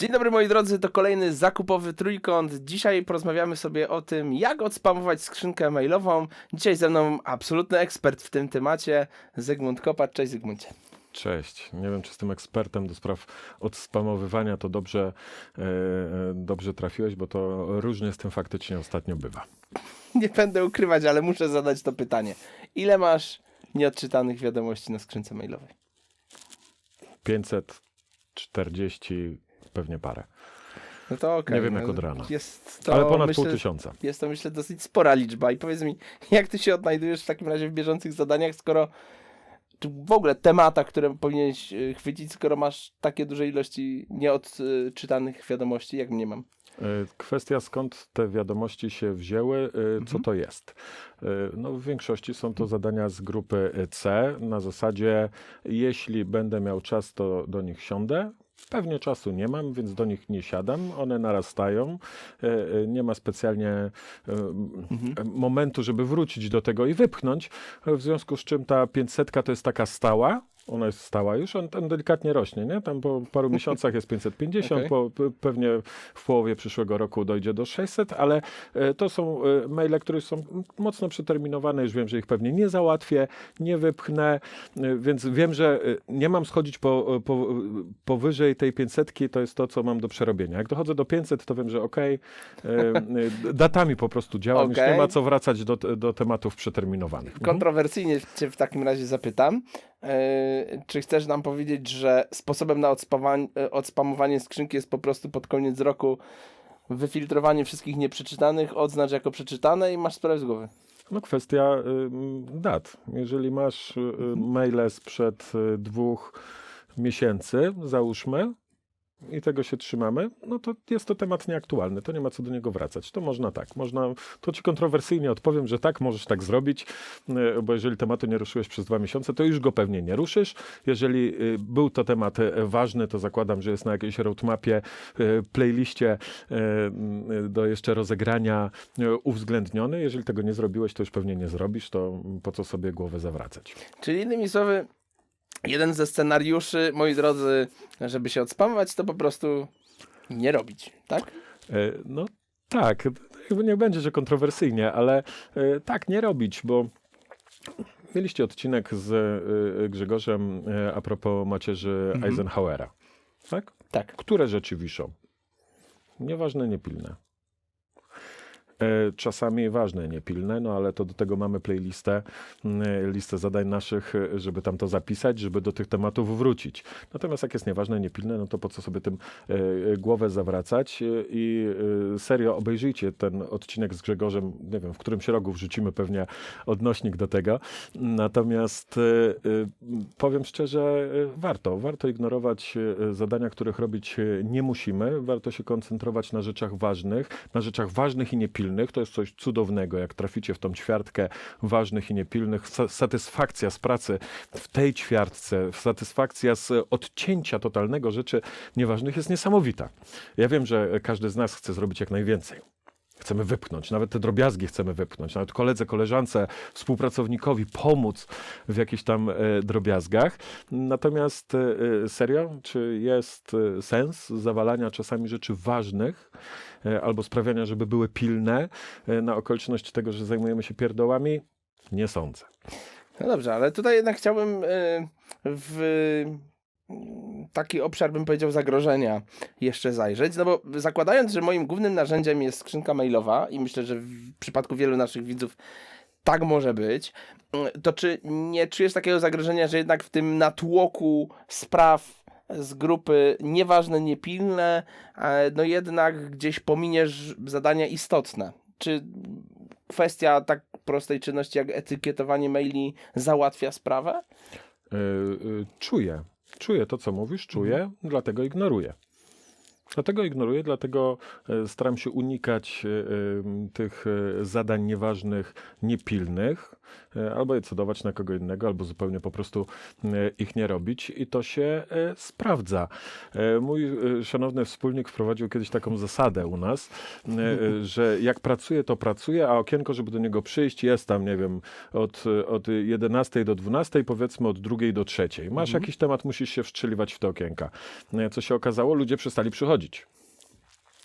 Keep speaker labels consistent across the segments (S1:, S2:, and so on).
S1: Dzień dobry moi drodzy, to kolejny zakupowy trójkąt. Dzisiaj porozmawiamy sobie o tym, jak odspamować skrzynkę mailową. Dzisiaj ze mną absolutny ekspert w tym temacie, Zygmunt Kopacz. Cześć Zygmuncie.
S2: Cześć. Nie wiem, czy z tym ekspertem do spraw odspamowywania to dobrze, e, e, dobrze trafiłeś, bo to różnie z tym faktycznie ostatnio bywa.
S1: Nie będę ukrywać, ale muszę zadać to pytanie. Ile masz nieodczytanych wiadomości na skrzynce mailowej?
S2: 540, pewnie parę.
S1: No to okej.
S2: Nie wiem,
S1: no,
S2: jak od rana.
S1: Jest to,
S2: Ale ponad
S1: myślę,
S2: pół tysiąca.
S1: Jest to myślę dosyć spora liczba i powiedz mi, jak ty się odnajdujesz w takim razie w bieżących zadaniach, skoro w ogóle tematach, które powinieneś y, chwycić, skoro masz takie duże ilości nieodczytanych wiadomości, jak mnie mam.
S2: E, Kwestia skąd te wiadomości się wzięły, e, co
S1: Mhm.
S2: to jest. E, No, w większości są to zadania z grupy C. Na zasadzie, jeśli będę miał czas, to do nich siądę. Pewnie czasu nie mam, więc do nich nie siadam. One narastają. E, e, Nie ma specjalnie e, m- momentu, żeby wrócić do tego i wypchnąć. W związku z czym ta 500 to jest taka stała. Ona jest stała już, on tam delikatnie rośnie, nie? Tam po paru miesiącach jest 550,
S1: Okej.
S2: po, pewnie w połowie przyszłego roku dojdzie do 600, ale e, to są e, maile, które są mocno przeterminowane, już wiem, że ich pewnie nie załatwię, nie wypchnę, e, więc wiem, że nie mam schodzić po, po, powyżej tej 500, to jest to, co mam do przerobienia. Jak dochodzę do 500, to wiem, że okej, e, datami po prostu działam, już
S1: Okej.
S2: nie ma co wracać do, do tematów przeterminowanych. Mhm.
S1: Kontrowersyjnie cię w takim razie zapytam, czy chcesz nam powiedzieć, że sposobem na odspamowanie, odspamowanie skrzynki jest po prostu pod koniec roku wyfiltrowanie wszystkich nieprzeczytanych, odznacz jako przeczytane i masz sprawę z głowy.
S2: No kwestia y, dat. Jeżeli masz y, y, maile sprzed y, dwóch miesięcy, załóżmy, i tego się trzymamy, no to jest to temat nieaktualny, to nie ma co do niego wracać. To można tak, można, to ci kontrowersyjnie odpowiem, że tak, możesz tak zrobić, y, bo jeżeli tematu nie ruszyłeś przez dwa miesiące, to już go pewnie nie ruszysz. Jeżeli y, był to temat y, ważny, to zakładam, że jest na jakiejś roadmapie, y, playliście do jeszcze rozegrania uwzględniony. Jeżeli tego nie zrobiłeś, to już pewnie nie zrobisz, to po co sobie głowę zawracać.
S1: Czyli innymi słowy, jeden ze scenariuszy, moi drodzy, żeby się odspamować, to po prostu nie robić, tak?
S2: E, No tak, nie będzie, że kontrowersyjnie, ale e, tak, nie robić, bo mieliście odcinek z e, Grzegorzem a propos macierzy
S1: Mhm.
S2: Eisenhowera, tak?
S1: Tak.
S2: Które rzeczy wiszą? Nieważne, niepilne. E, Czasami ważne, niepilne, no ale to do tego mamy playlistę, mm, listę zadań naszych, żeby tam to zapisać, żeby do tych tematów wrócić. Natomiast jak jest nieważne, niepilne, no to po co sobie tym e, e, głowę zawracać i serio obejrzyjcie ten odcinek z Grzegorzem, nie wiem, w którym się rogu wrzucimy pewnie odnośnik do tego. Natomiast powiem szczerze, warto, warto ignorować zadania, których robić nie musimy, warto się koncentrować na rzeczach ważnych, na rzeczach ważnych i niepilnych, to jest coś cudownego, jak traficie w tą ćwiartkę ważnych i niepilnych, sa- satysfakcja z pracy w tej ćwiartce, satysfakcja z odcięcia totalnego rzeczy nieważnych jest niesamowita. Ja wiem, że każdy z nas chce zrobić jak najwięcej. Chcemy wypchnąć, nawet te drobiazgi chcemy wypchnąć, nawet koledze, koleżance, współpracownikowi pomóc w jakichś tam e, drobiazgach. Natomiast e, e, serio, czy jest sens zawalania czasami rzeczy ważnych albo sprawiania, żeby były pilne na okoliczność tego, że zajmujemy się pierdołami? Nie sądzę.
S1: No dobrze, ale tutaj jednak chciałbym w taki obszar, bym powiedział, zagrożenia jeszcze zajrzeć. No bo zakładając, że moim głównym narzędziem jest skrzynka mailowa i myślę, że w przypadku wielu naszych widzów tak może być, to czy nie czujesz takiego zagrożenia, że jednak w tym natłoku spraw z grupy nieważne, niepilne, e, no jednak gdzieś pominiesz zadania istotne? Czy kwestia tak prostej czynności jak etykietowanie maili załatwia sprawę?
S2: E, e, Czuję, czuję to, co mówisz, czuję, dlatego ignoruję. Dlatego ignoruję, dlatego e, staram się unikać e, em, tych e, zadań nieważnych, niepilnych. E, albo je cedować na kogo innego, albo zupełnie po prostu e, ich nie robić i to się e, sprawdza. Mój szanowny wspólnik wprowadził kiedyś taką zasadę u nas, że jak pracuje, to pracuje, a okienko, żeby do niego przyjść, jest tam, nie wiem, od, od 11 do 12, powiedzmy od 2 do 3. Masz jakiś temat, musisz się wstrzeliwać w te okienka. Co się okazało? Ludzie przestali przychodzić.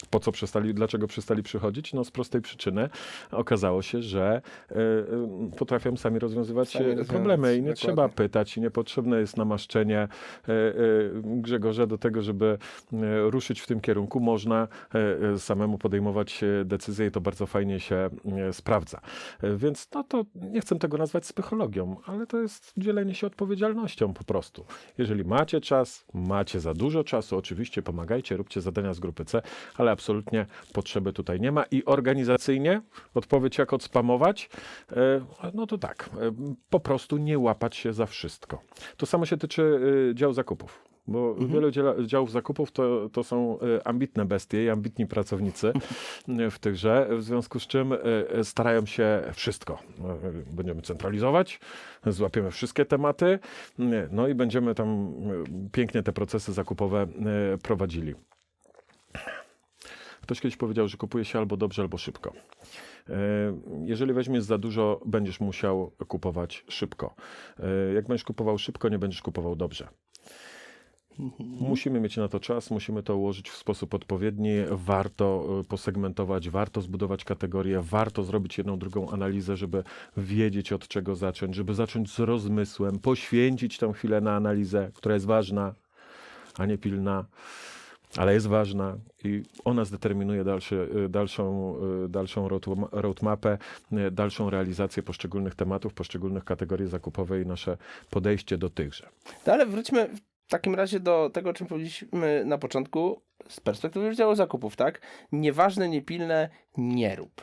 S2: Po co przestali, dlaczego przestali przychodzić? No z prostej przyczyny okazało się, że e, potrafią sami rozwiązywać
S1: Sami
S2: e,
S1: rozwiązywać,
S2: problemy i nie
S1: dokładnie.
S2: trzeba pytać i niepotrzebne jest namaszczenie e, e, Grzegorza do tego, żeby ruszyć w tym kierunku. Można samemu podejmować decyzje i to bardzo fajnie się sprawdza. Więc no to nie chcę tego nazwać psychologią, ale to jest dzielenie się odpowiedzialnością po prostu. Jeżeli macie czas, macie za dużo czasu, oczywiście pomagajcie, róbcie zadania z grupy C, ale absolutnie potrzeby tutaj nie ma. I organizacyjnie odpowiedź jak odspamować, e, no to tak, e, po prostu nie łapać się za wszystko. To samo się tyczy e, dział zakupów. Bo wiele dziela- działów zakupów to, to są ambitne bestie i ambitni pracownicy w tychże, w związku z czym starają się wszystko. Będziemy centralizować, złapiemy wszystkie tematy, no i będziemy tam pięknie te procesy zakupowe prowadzili. Ktoś kiedyś powiedział, że kupuje się albo dobrze, albo szybko. E, Jeżeli weźmiesz za dużo, będziesz musiał kupować szybko. E, Jak będziesz kupował szybko, nie będziesz kupował dobrze. Musimy mieć na to czas, musimy to ułożyć w sposób odpowiedni. Warto e, posegmentować, warto zbudować kategorie, warto zrobić jedną, drugą analizę, żeby wiedzieć od czego zacząć, żeby zacząć z rozmysłem, poświęcić tą chwilę na analizę, która jest ważna, a nie pilna, ale jest ważna i ona zdeterminuje dalszy, dalszą, e, dalszą road- roadmapę, e, dalszą realizację poszczególnych tematów, poszczególnych kategorii zakupowej i nasze podejście do tychże.
S1: No ale wróćmy w takim razie do tego, o czym powiedzieliśmy na początku, z perspektywy wydziału zakupów, tak? Nieważne, niepilne, nie rób.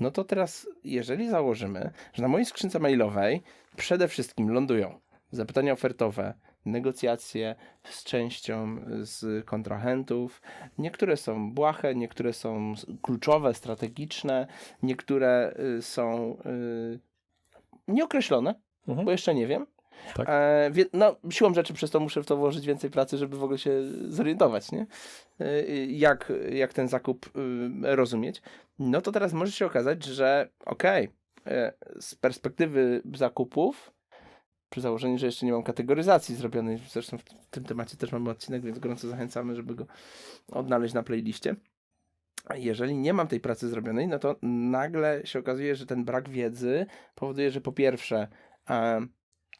S1: No to teraz, jeżeli założymy, że na mojej skrzynce mailowej przede wszystkim lądują zapytania ofertowe, negocjacje z częścią z kontrahentów. Niektóre są błahe, niektóre są kluczowe, strategiczne, niektóre y, są y, nieokreślone,
S2: Mhm.
S1: bo jeszcze nie wiem.
S2: Tak.
S1: E, no, siłą rzeczy przez to muszę w to włożyć więcej pracy, żeby w ogóle się zorientować, nie? E, jak, jak ten zakup y, rozumieć. No to teraz może się okazać, że okej, e, z perspektywy zakupów, przy założeniu, że jeszcze nie mam kategoryzacji zrobionej, zresztą w tym temacie też mamy odcinek, więc gorąco zachęcamy, żeby go odnaleźć na playliście. Jeżeli nie mam tej pracy zrobionej, no to nagle się okazuje, że ten brak wiedzy powoduje, że po pierwsze, em,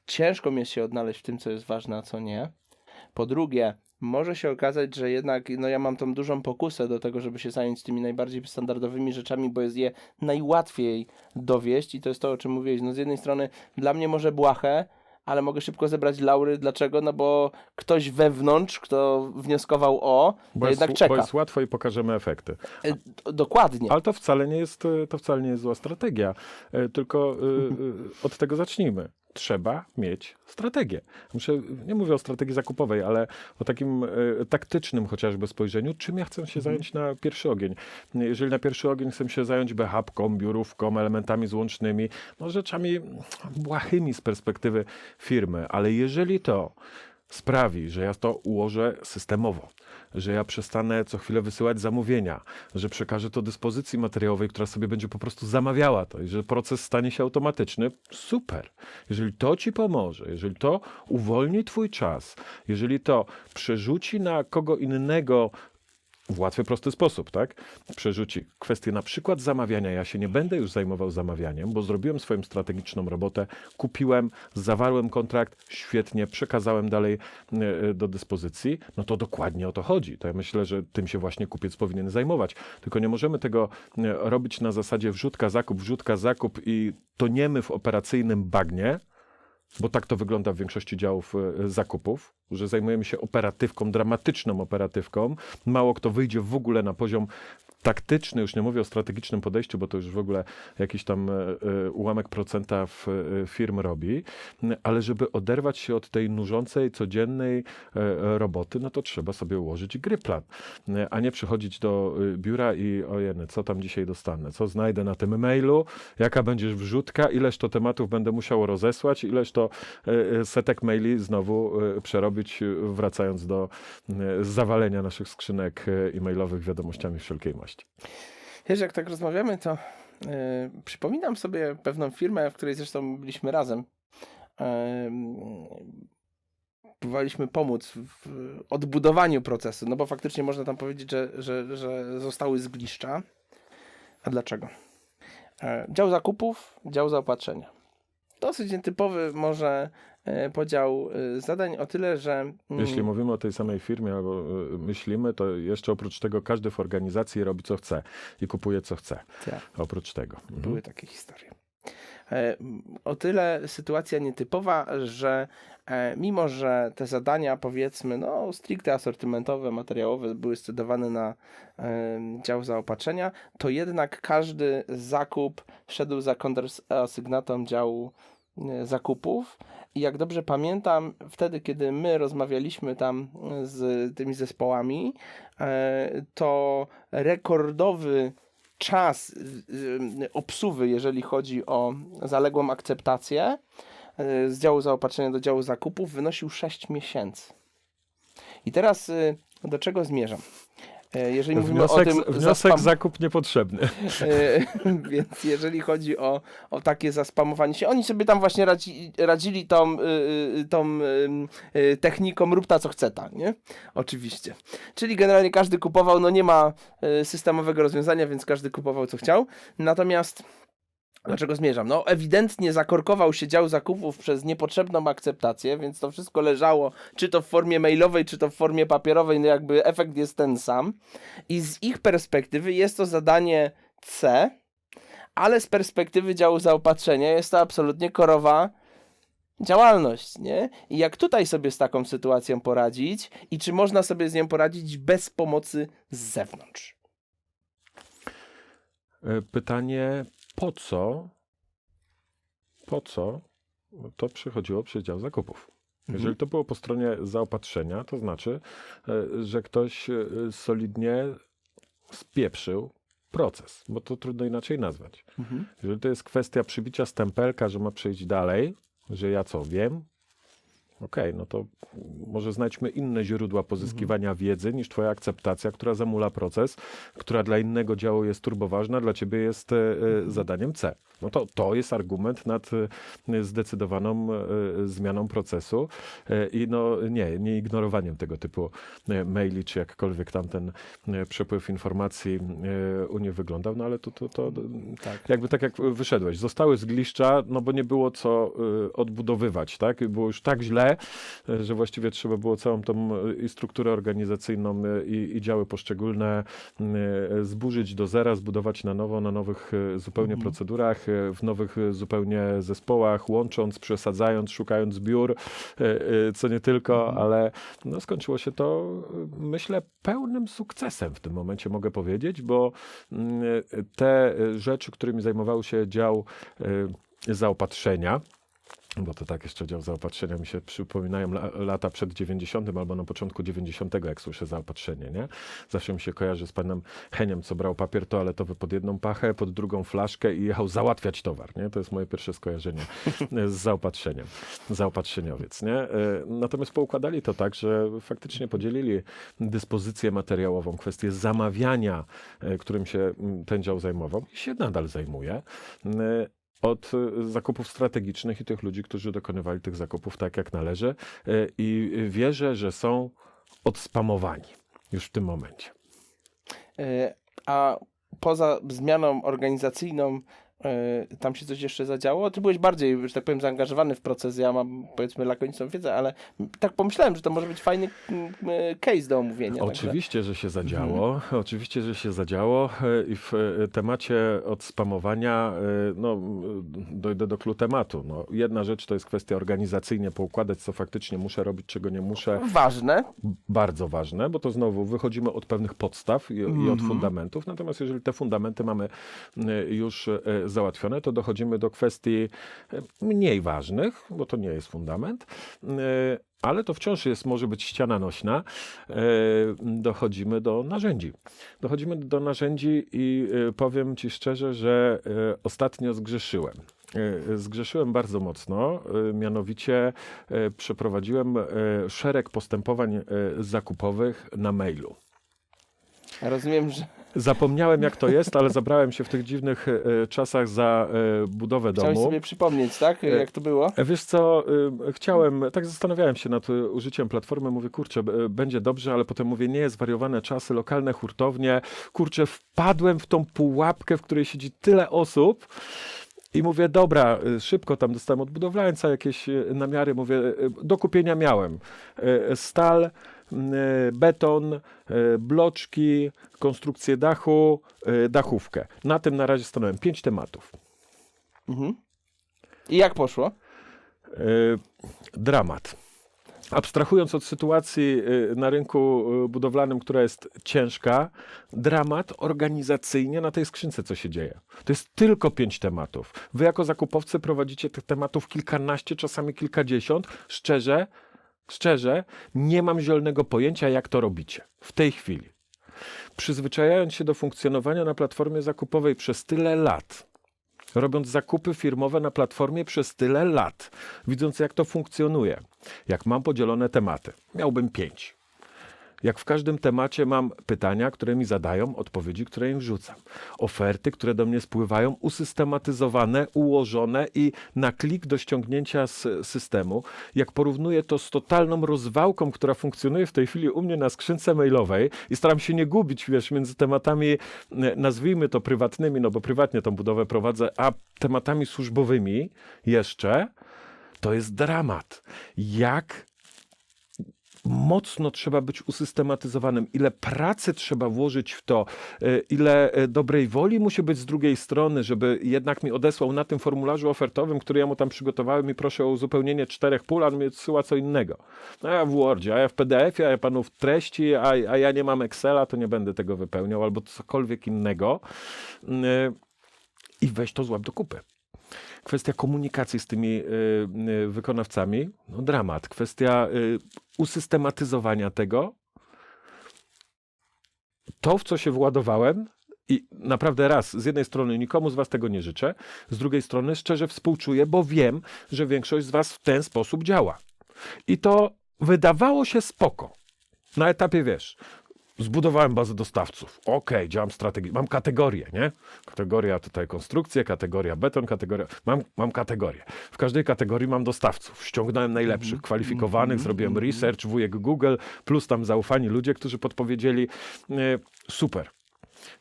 S1: ciężko mi się odnaleźć w tym, co jest ważne, a co nie. Po drugie, może się okazać, że jednak no ja mam tą dużą pokusę do tego, żeby się zająć tymi najbardziej standardowymi rzeczami, bo jest je najłatwiej dowieść i to jest to, o czym mówiłeś. No z jednej strony dla mnie może błahe, ale mogę szybko zebrać laury. Dlaczego? No bo ktoś wewnątrz, kto wnioskował o,
S2: Bo
S1: to
S2: jest,
S1: jednak
S2: bo
S1: czeka.
S2: jest łatwo i pokażemy efekty.
S1: E, Dokładnie.
S2: Ale to wcale nie jest, e, to wcale nie jest zła strategia. E, Tylko e, e, od tego zacznijmy. Trzeba mieć strategię. Muszę, nie mówię o strategii zakupowej, ale o takim e, taktycznym chociażby spojrzeniu, czym ja chcę się zająć na pierwszy ogień. Jeżeli na pierwszy ogień chcę się zająć BHP-ką, biurówką, elementami złącznymi, no rzeczami błahymi z perspektywy firmy, ale jeżeli to sprawi, że ja to ułożę systemowo, że ja przestanę co chwilę wysyłać zamówienia, że przekażę to dyspozycji materiałowej, która sobie będzie po prostu zamawiała to i że proces stanie się automatyczny, super. Jeżeli to ci pomoże, jeżeli to uwolni twój czas, jeżeli to przerzuci na kogo innego w łatwy, prosty sposób, tak? Przerzuci kwestię na przykład zamawiania. Ja się nie będę już zajmował zamawianiem, bo zrobiłem swoją strategiczną robotę, kupiłem, zawarłem kontrakt, świetnie, przekazałem dalej e, do dyspozycji. No to dokładnie o to chodzi. To ja myślę, że tym się właśnie kupiec powinien zajmować. Tylko nie możemy tego e, robić na zasadzie wrzutka, zakup, wrzutka, zakup i toniemy w operacyjnym bagnie, bo tak to wygląda w większości działów e, zakupów, że zajmujemy się operatywką, dramatyczną operatywką. Mało kto wyjdzie w ogóle na poziom taktyczny, już nie mówię o strategicznym podejściu, bo to już w ogóle jakiś tam e, e, ułamek procenta e, firm robi, ale żeby oderwać się od tej nużącej, codziennej roboty, no to trzeba sobie ułożyć gry plan, a nie przychodzić do biura i ojeny, co tam dzisiaj dostanę, co znajdę na tym mailu, jaka będzie wrzutka, ileż to tematów będę musiał rozesłać, ileż to setek maili znowu przerobić, wracając do zawalenia naszych skrzynek e-mailowych wiadomościami wszelkiej maści.
S1: Wiesz, jak tak rozmawiamy, to e, przypominam sobie pewną firmę, w której zresztą byliśmy razem. E, próbowaliśmy pomóc w odbudowaniu procesu, no bo faktycznie można tam powiedzieć, że, że, że zostały zgliszcza. A dlaczego? E, dział zakupów, dział zaopatrzenia. Dosyć nietypowy może podział e, zadań o tyle, że... mm,
S2: Jeśli mówimy o tej samej firmie albo e, myślimy, to jeszcze oprócz tego każdy w organizacji robi co chce i kupuje co chce.
S1: Tak.
S2: Oprócz tego. Mhm.
S1: Były takie historie. E, O tyle sytuacja nietypowa, że e, mimo, że te zadania powiedzmy, no stricte asortymentowe, materiałowe były scedowane na e, dział zaopatrzenia, to jednak każdy zakup szedł za kontrasygnatą działu e, zakupów. I jak dobrze pamiętam, wtedy, kiedy my rozmawialiśmy tam z tymi zespołami, e, to rekordowy czas obsuwy, jeżeli chodzi o zaległą akceptację z działu zaopatrzenia do działu zakupów, wynosił 6 miesięcy. I teraz do czego zmierzam? E, Jeżeli mówimy
S2: Wniosek,
S1: o tym
S2: wniosek
S1: zaspam-
S2: zakup niepotrzebny.
S1: E, Więc jeżeli chodzi o, o takie zaspamowanie się, oni sobie tam właśnie radzi, radzili tą, y, y, tą y, techniką rób ta co chce ta, nie? Oczywiście. Czyli generalnie każdy kupował, no nie ma systemowego rozwiązania, więc każdy kupował co chciał. Natomiast Dlaczego zmierzam? No, ewidentnie zakorkował się dział zakupów przez niepotrzebną akceptację, więc to wszystko leżało, czy to w formie mailowej, czy to w formie papierowej, no jakby efekt jest ten sam. I z ich perspektywy jest to zadanie C, ale z perspektywy działu zaopatrzenia jest to absolutnie korowa działalność, nie? I jak tutaj sobie z taką sytuacją poradzić i czy można sobie z nią poradzić bez pomocy z zewnątrz?
S2: E, Pytanie, po co, po co to przychodziło przez dział zakupów? Jeżeli to było po stronie zaopatrzenia, to znaczy, e, że ktoś e, solidnie spieprzył proces, bo to trudno inaczej nazwać.
S1: Mhm.
S2: Jeżeli to jest kwestia przybicia stempelka, że ma przejść dalej, że ja co wiem, okej, no to może znajdźmy inne źródła pozyskiwania wiedzy niż twoja akceptacja, która zamula proces, która dla innego działu jest turboważna, dla ciebie jest e, e, zadaniem C. No to, to jest argument nad e, zdecydowaną zmianą procesu i no nie, nie ignorowaniem tego typu maili, czy jakkolwiek tam ten przepływ informacji u nich wyglądał, no ale to, to, to
S1: Tak.
S2: jakby tak jak wyszedłeś, zostały z gliszcza, no bo nie było co odbudowywać, tak? Było już tak źle, że właściwie trzeba było całą tą y, i strukturę organizacyjną y, i, i działy poszczególne y, zburzyć do zera, zbudować na nowo, na nowych zupełnie
S1: Mhm.
S2: procedurach, w nowych zupełnie zespołach, łącząc, przesadzając, szukając biur, co nie tylko,
S1: Mhm.
S2: ale no, skończyło się to, myślę, pełnym sukcesem w tym momencie, mogę powiedzieć, bo mm, te rzeczy, którymi zajmował się dział zaopatrzenia, bo to tak jeszcze dział zaopatrzenia mi się przypominają la, lata przed 90 albo na początku 90, jak słyszę zaopatrzenie, nie? Zawsze mi się kojarzy z panem Heniem, co brał papier toaletowy pod jedną pachę, pod drugą flaszkę i jechał załatwiać towar, nie? To jest moje pierwsze skojarzenie z zaopatrzeniem, zaopatrzeniowiec, nie? E, Natomiast poukładali to tak, że faktycznie podzielili dyspozycję materiałową, kwestię zamawiania, e, którym się ten dział zajmował i się nadal zajmuje. Od y, zakupów strategicznych i tych ludzi, którzy dokonywali tych zakupów tak jak należy. Y, I wierzę, że są odspamowani już w tym momencie.
S1: E, A poza zmianą organizacyjną Tam się coś jeszcze zadziało? Ty byłeś bardziej, że tak powiem, zaangażowany w proces. Ja mam, powiedzmy, lakoniczną wiedzę, ale tak pomyślałem, że to może być fajny mm, e, case do omówienia. także-
S2: Oczywiście, że się zadziało. Oczywiście, że się zadziało. E, I w e, temacie od spamowania, e, no, dojdę do klu tematu. No, jedna rzecz to jest kwestia organizacyjnie poukładać, co faktycznie muszę robić, czego nie muszę.
S1: Ważne.
S2: Bardzo ważne, bo to znowu wychodzimy od pewnych podstaw i, i od fundamentów. Natomiast jeżeli te fundamenty mamy e, już e, załatwione, to dochodzimy do kwestii e, mniej ważnych, bo to nie jest fundament. e, Ale to wciąż jest, może być ściana nośna. E, Dochodzimy do narzędzi. Dochodzimy do narzędzi i powiem Ci szczerze, że ostatnio zgrzeszyłem. Zgrzeszyłem bardzo mocno, mianowicie przeprowadziłem szereg postępowań zakupowych na mailu.
S1: Rozumiem, że
S2: Zapomniałem jak to jest, ale zabrałem się w tych dziwnych e, czasach za e, budowę
S1: chciałeś
S2: domu.
S1: sobie przypomnieć, tak?
S2: E,
S1: Jak to było?
S2: E, Wiesz co, chciałem, tak zastanawiałem się nad użyciem platformy, mówię, kurczę, będzie dobrze, ale potem mówię, nie, zwariowane czasy, lokalne hurtownie, kurczę, wpadłem w tą pułapkę, w której siedzi tyle osób i mówię, dobra, szybko tam dostałem od budowlańca jakieś namiary, mówię, do kupienia miałem stal, beton, y, bloczki, konstrukcję dachu, y, dachówkę. Na tym na razie stanąłem pięć tematów.
S1: Mhm. I jak poszło?
S2: E, dramat. Abstrahując od sytuacji e, na rynku e, budowlanym, która jest ciężka, dramat organizacyjnie na tej skrzynce, co się dzieje. To jest tylko pięć tematów. Wy jako zakupowcy prowadzicie tych tematów kilkanaście, czasami kilkadziesiąt. Szczerze, szczerze, nie mam zielonego pojęcia, jak to robicie w tej chwili. Przyzwyczajając się do funkcjonowania na platformie zakupowej przez tyle lat, robiąc zakupy firmowe na platformie przez tyle lat, widząc jak to funkcjonuje, jak mam podzielone tematy, miałbym pięć. Jak w każdym temacie mam pytania, które mi zadają, odpowiedzi, które im wrzucam. Oferty, które do mnie spływają, usystematyzowane, ułożone i na klik do ściągnięcia z systemu. Jak porównuję to z totalną rozwałką, która funkcjonuje w tej chwili u mnie na skrzynce mailowej i staram się nie gubić, wiesz, między tematami, e, nazwijmy to prywatnymi, no bo prywatnie tą budowę prowadzę, a tematami służbowymi jeszcze, to jest dramat. Jak mocno trzeba być usystematyzowanym, ile pracy trzeba włożyć w to, e, ile e, dobrej woli musi być z drugiej strony, żeby jednak mi odesłał na tym formularzu ofertowym, który ja mu tam przygotowałem i proszę o uzupełnienie czterech pól, a on mi odsyła co innego. No ja w Wordzie, a ja w PDF-ie, a ja panu w treści, a, a ja nie mam Excela, to nie będę tego wypełniał, albo cokolwiek innego. E, I weź to złap do kupy. Kwestia komunikacji z tymi y, y, wykonawcami, no dramat. Kwestia y, usystematyzowania tego. To, w co się władowałem, i naprawdę raz, z jednej strony nikomu z was tego nie życzę, z drugiej strony szczerze współczuję, bo wiem, że większość z was w ten sposób działa. I to wydawało się spoko. Na etapie, wiesz, zbudowałem bazę dostawców. Okej, działam strategicznie. Mam kategorie, nie? Kategoria tutaj konstrukcje, kategoria beton, kategoria... Mam, mam kategorie. W każdej kategorii mam dostawców. Ściągnąłem najlepszych, kwalifikowanych, zrobiłem research, wujek Google, plus tam zaufani ludzie, którzy podpowiedzieli. E, super.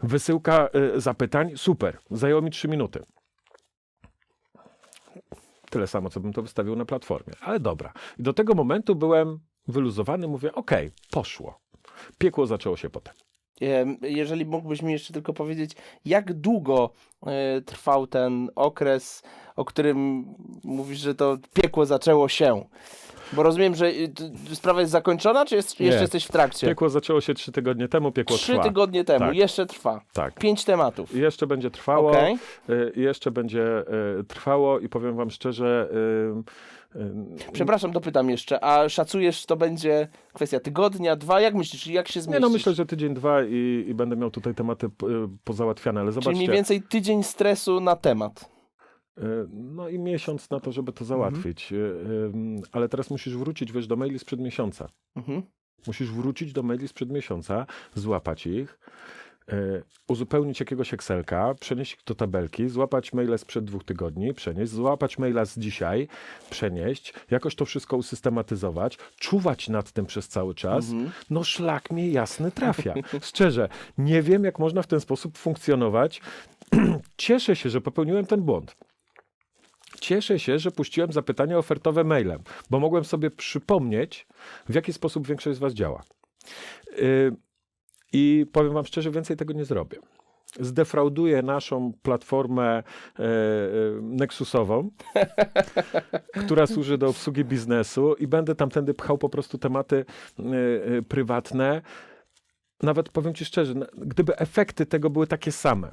S2: Wysyłka e, zapytań, super. Zajęło mi trzy minuty. Tyle samo, co bym to wystawił na platformie. Ale dobra. I do tego momentu byłem wyluzowany, mówię, okej, poszło. Piekło zaczęło się potem.
S1: Em, Jeżeli mógłbyś mi jeszcze tylko powiedzieć, jak długo e, trwał ten okres, o którym mówisz, że to piekło zaczęło się? Bo rozumiem, że y, t- sprawa jest zakończona, czy jest, jeszcze jesteś w trakcie?
S2: Piekło zaczęło się trzy tygodnie temu, piekło
S1: Trzy
S2: trwa.
S1: tygodnie temu,
S2: Tak.
S1: jeszcze trwa.
S2: Tak.
S1: Pięć tematów.
S2: Jeszcze będzie trwało.
S1: Okej.
S2: y, i Jeszcze będzie y, trwało i powiem wam szczerze, y,
S1: Przepraszam, dopytam jeszcze, a szacujesz, to będzie kwestia tygodnia, dwa? Jak myślisz, jak się
S2: nie
S1: zmieścisz?
S2: no myślę, że tydzień, dwa i, i będę miał tutaj tematy y, pozałatwiane, ale
S1: Czyli
S2: zobaczcie.
S1: mniej więcej tydzień stresu na temat.
S2: y, No i miesiąc na to, żeby
S1: Mhm.
S2: to załatwić. Y, y, Ale teraz musisz wrócić, wiesz, do maili sprzed miesiąca.
S1: Mhm.
S2: Musisz wrócić do maili sprzed miesiąca, złapać ich, e, uzupełnić jakiegoś Excelka, przenieść do tabelki, złapać maile sprzed dwóch tygodni, przenieść, złapać maila z dzisiaj, przenieść, jakoś to wszystko usystematyzować, czuwać nad tym przez cały czas.
S1: Mhm.
S2: No szlak mnie jasny trafia. Szczerze, nie wiem, jak można w ten sposób funkcjonować. cieszę się, że popełniłem ten błąd. Cieszę się, że puściłem zapytania ofertowe mailem, bo mogłem sobie przypomnieć, w jaki sposób większość z Was działa. Yy, I powiem Wam szczerze, więcej tego nie zrobię. Zdefrauduję naszą platformę e, e, Nexusową, która służy do obsługi biznesu i będę tamtędy pchał po prostu tematy e, e, prywatne. Nawet powiem Ci szczerze, gdyby efekty tego były takie same,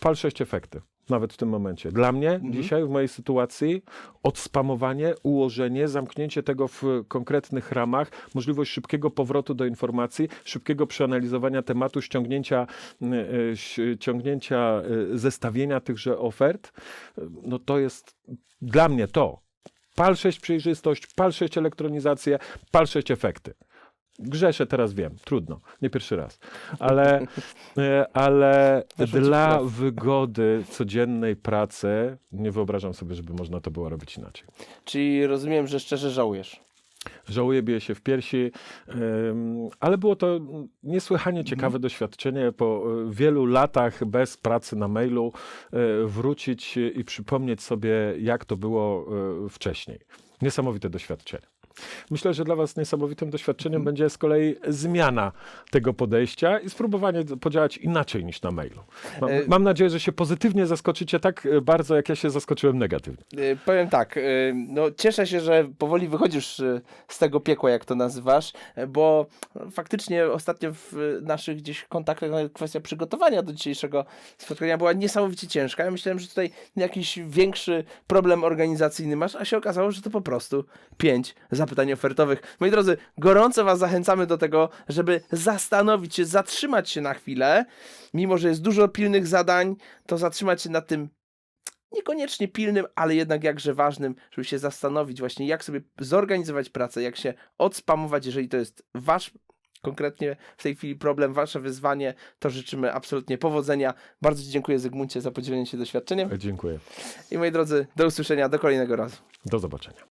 S2: pal sześć efekty, nawet w tym momencie. Dla mnie dzisiaj, w mojej sytuacji, odspamowanie, ułożenie, zamknięcie tego w konkretnych ramach, możliwość szybkiego powrotu do informacji, szybkiego przeanalizowania tematu, ściągnięcia, y, y, ś- ciągnięcia y, zestawienia tychże ofert, no to jest dla mnie to. Pal 6 przejrzystość, pal 6 elektronizację, pal 6 efekty. Grzeszę, teraz wiem, trudno, nie pierwszy raz, ale, e, ale dla wygody codziennej pracy nie wyobrażam sobie, żeby można to było robić inaczej.
S1: Czyli rozumiem, że szczerze żałujesz.
S2: Żałuję, bije się w piersi, ale było to niesłychanie ciekawe doświadczenie. Po y, wielu latach bez pracy na mailu y, wrócić i przypomnieć sobie, jak to było wcześniej. Niesamowite doświadczenie. Myślę, że dla Was niesamowitym doświadczeniem będzie z kolei zmiana tego podejścia i spróbowanie podziałać inaczej niż na mailu. Mam,
S1: E-
S2: mam nadzieję, że się pozytywnie zaskoczycie tak bardzo, jak ja się zaskoczyłem negatywnie.
S1: Y, Powiem tak, y, no cieszę się, że powoli wychodzisz y, z tego piekła, jak to nazywasz, y, bo faktycznie ostatnio w naszych gdzieś kontaktach kwestia przygotowania do dzisiejszego spotkania była niesamowicie ciężka. Ja myślałem, że tutaj jakiś większy problem organizacyjny masz, a się okazało, że to po prostu pięć zapytań ofertowych. Moi drodzy, gorąco Was zachęcamy do tego, żeby zastanowić się, zatrzymać się na chwilę, mimo że jest dużo pilnych zadań, to zatrzymać się nad tym niekoniecznie pilnym, ale jednak jakże ważnym, żeby się zastanowić właśnie, jak sobie zorganizować pracę, jak się odspamować, jeżeli to jest wasz konkretnie w tej chwili problem, wasze wyzwanie, to życzymy absolutnie powodzenia. Bardzo Ci dziękuję Zygmuncie za podzielenie się doświadczeniem
S2: Dziękuję.
S1: i moi drodzy, do usłyszenia, do kolejnego razu.
S2: Do zobaczenia.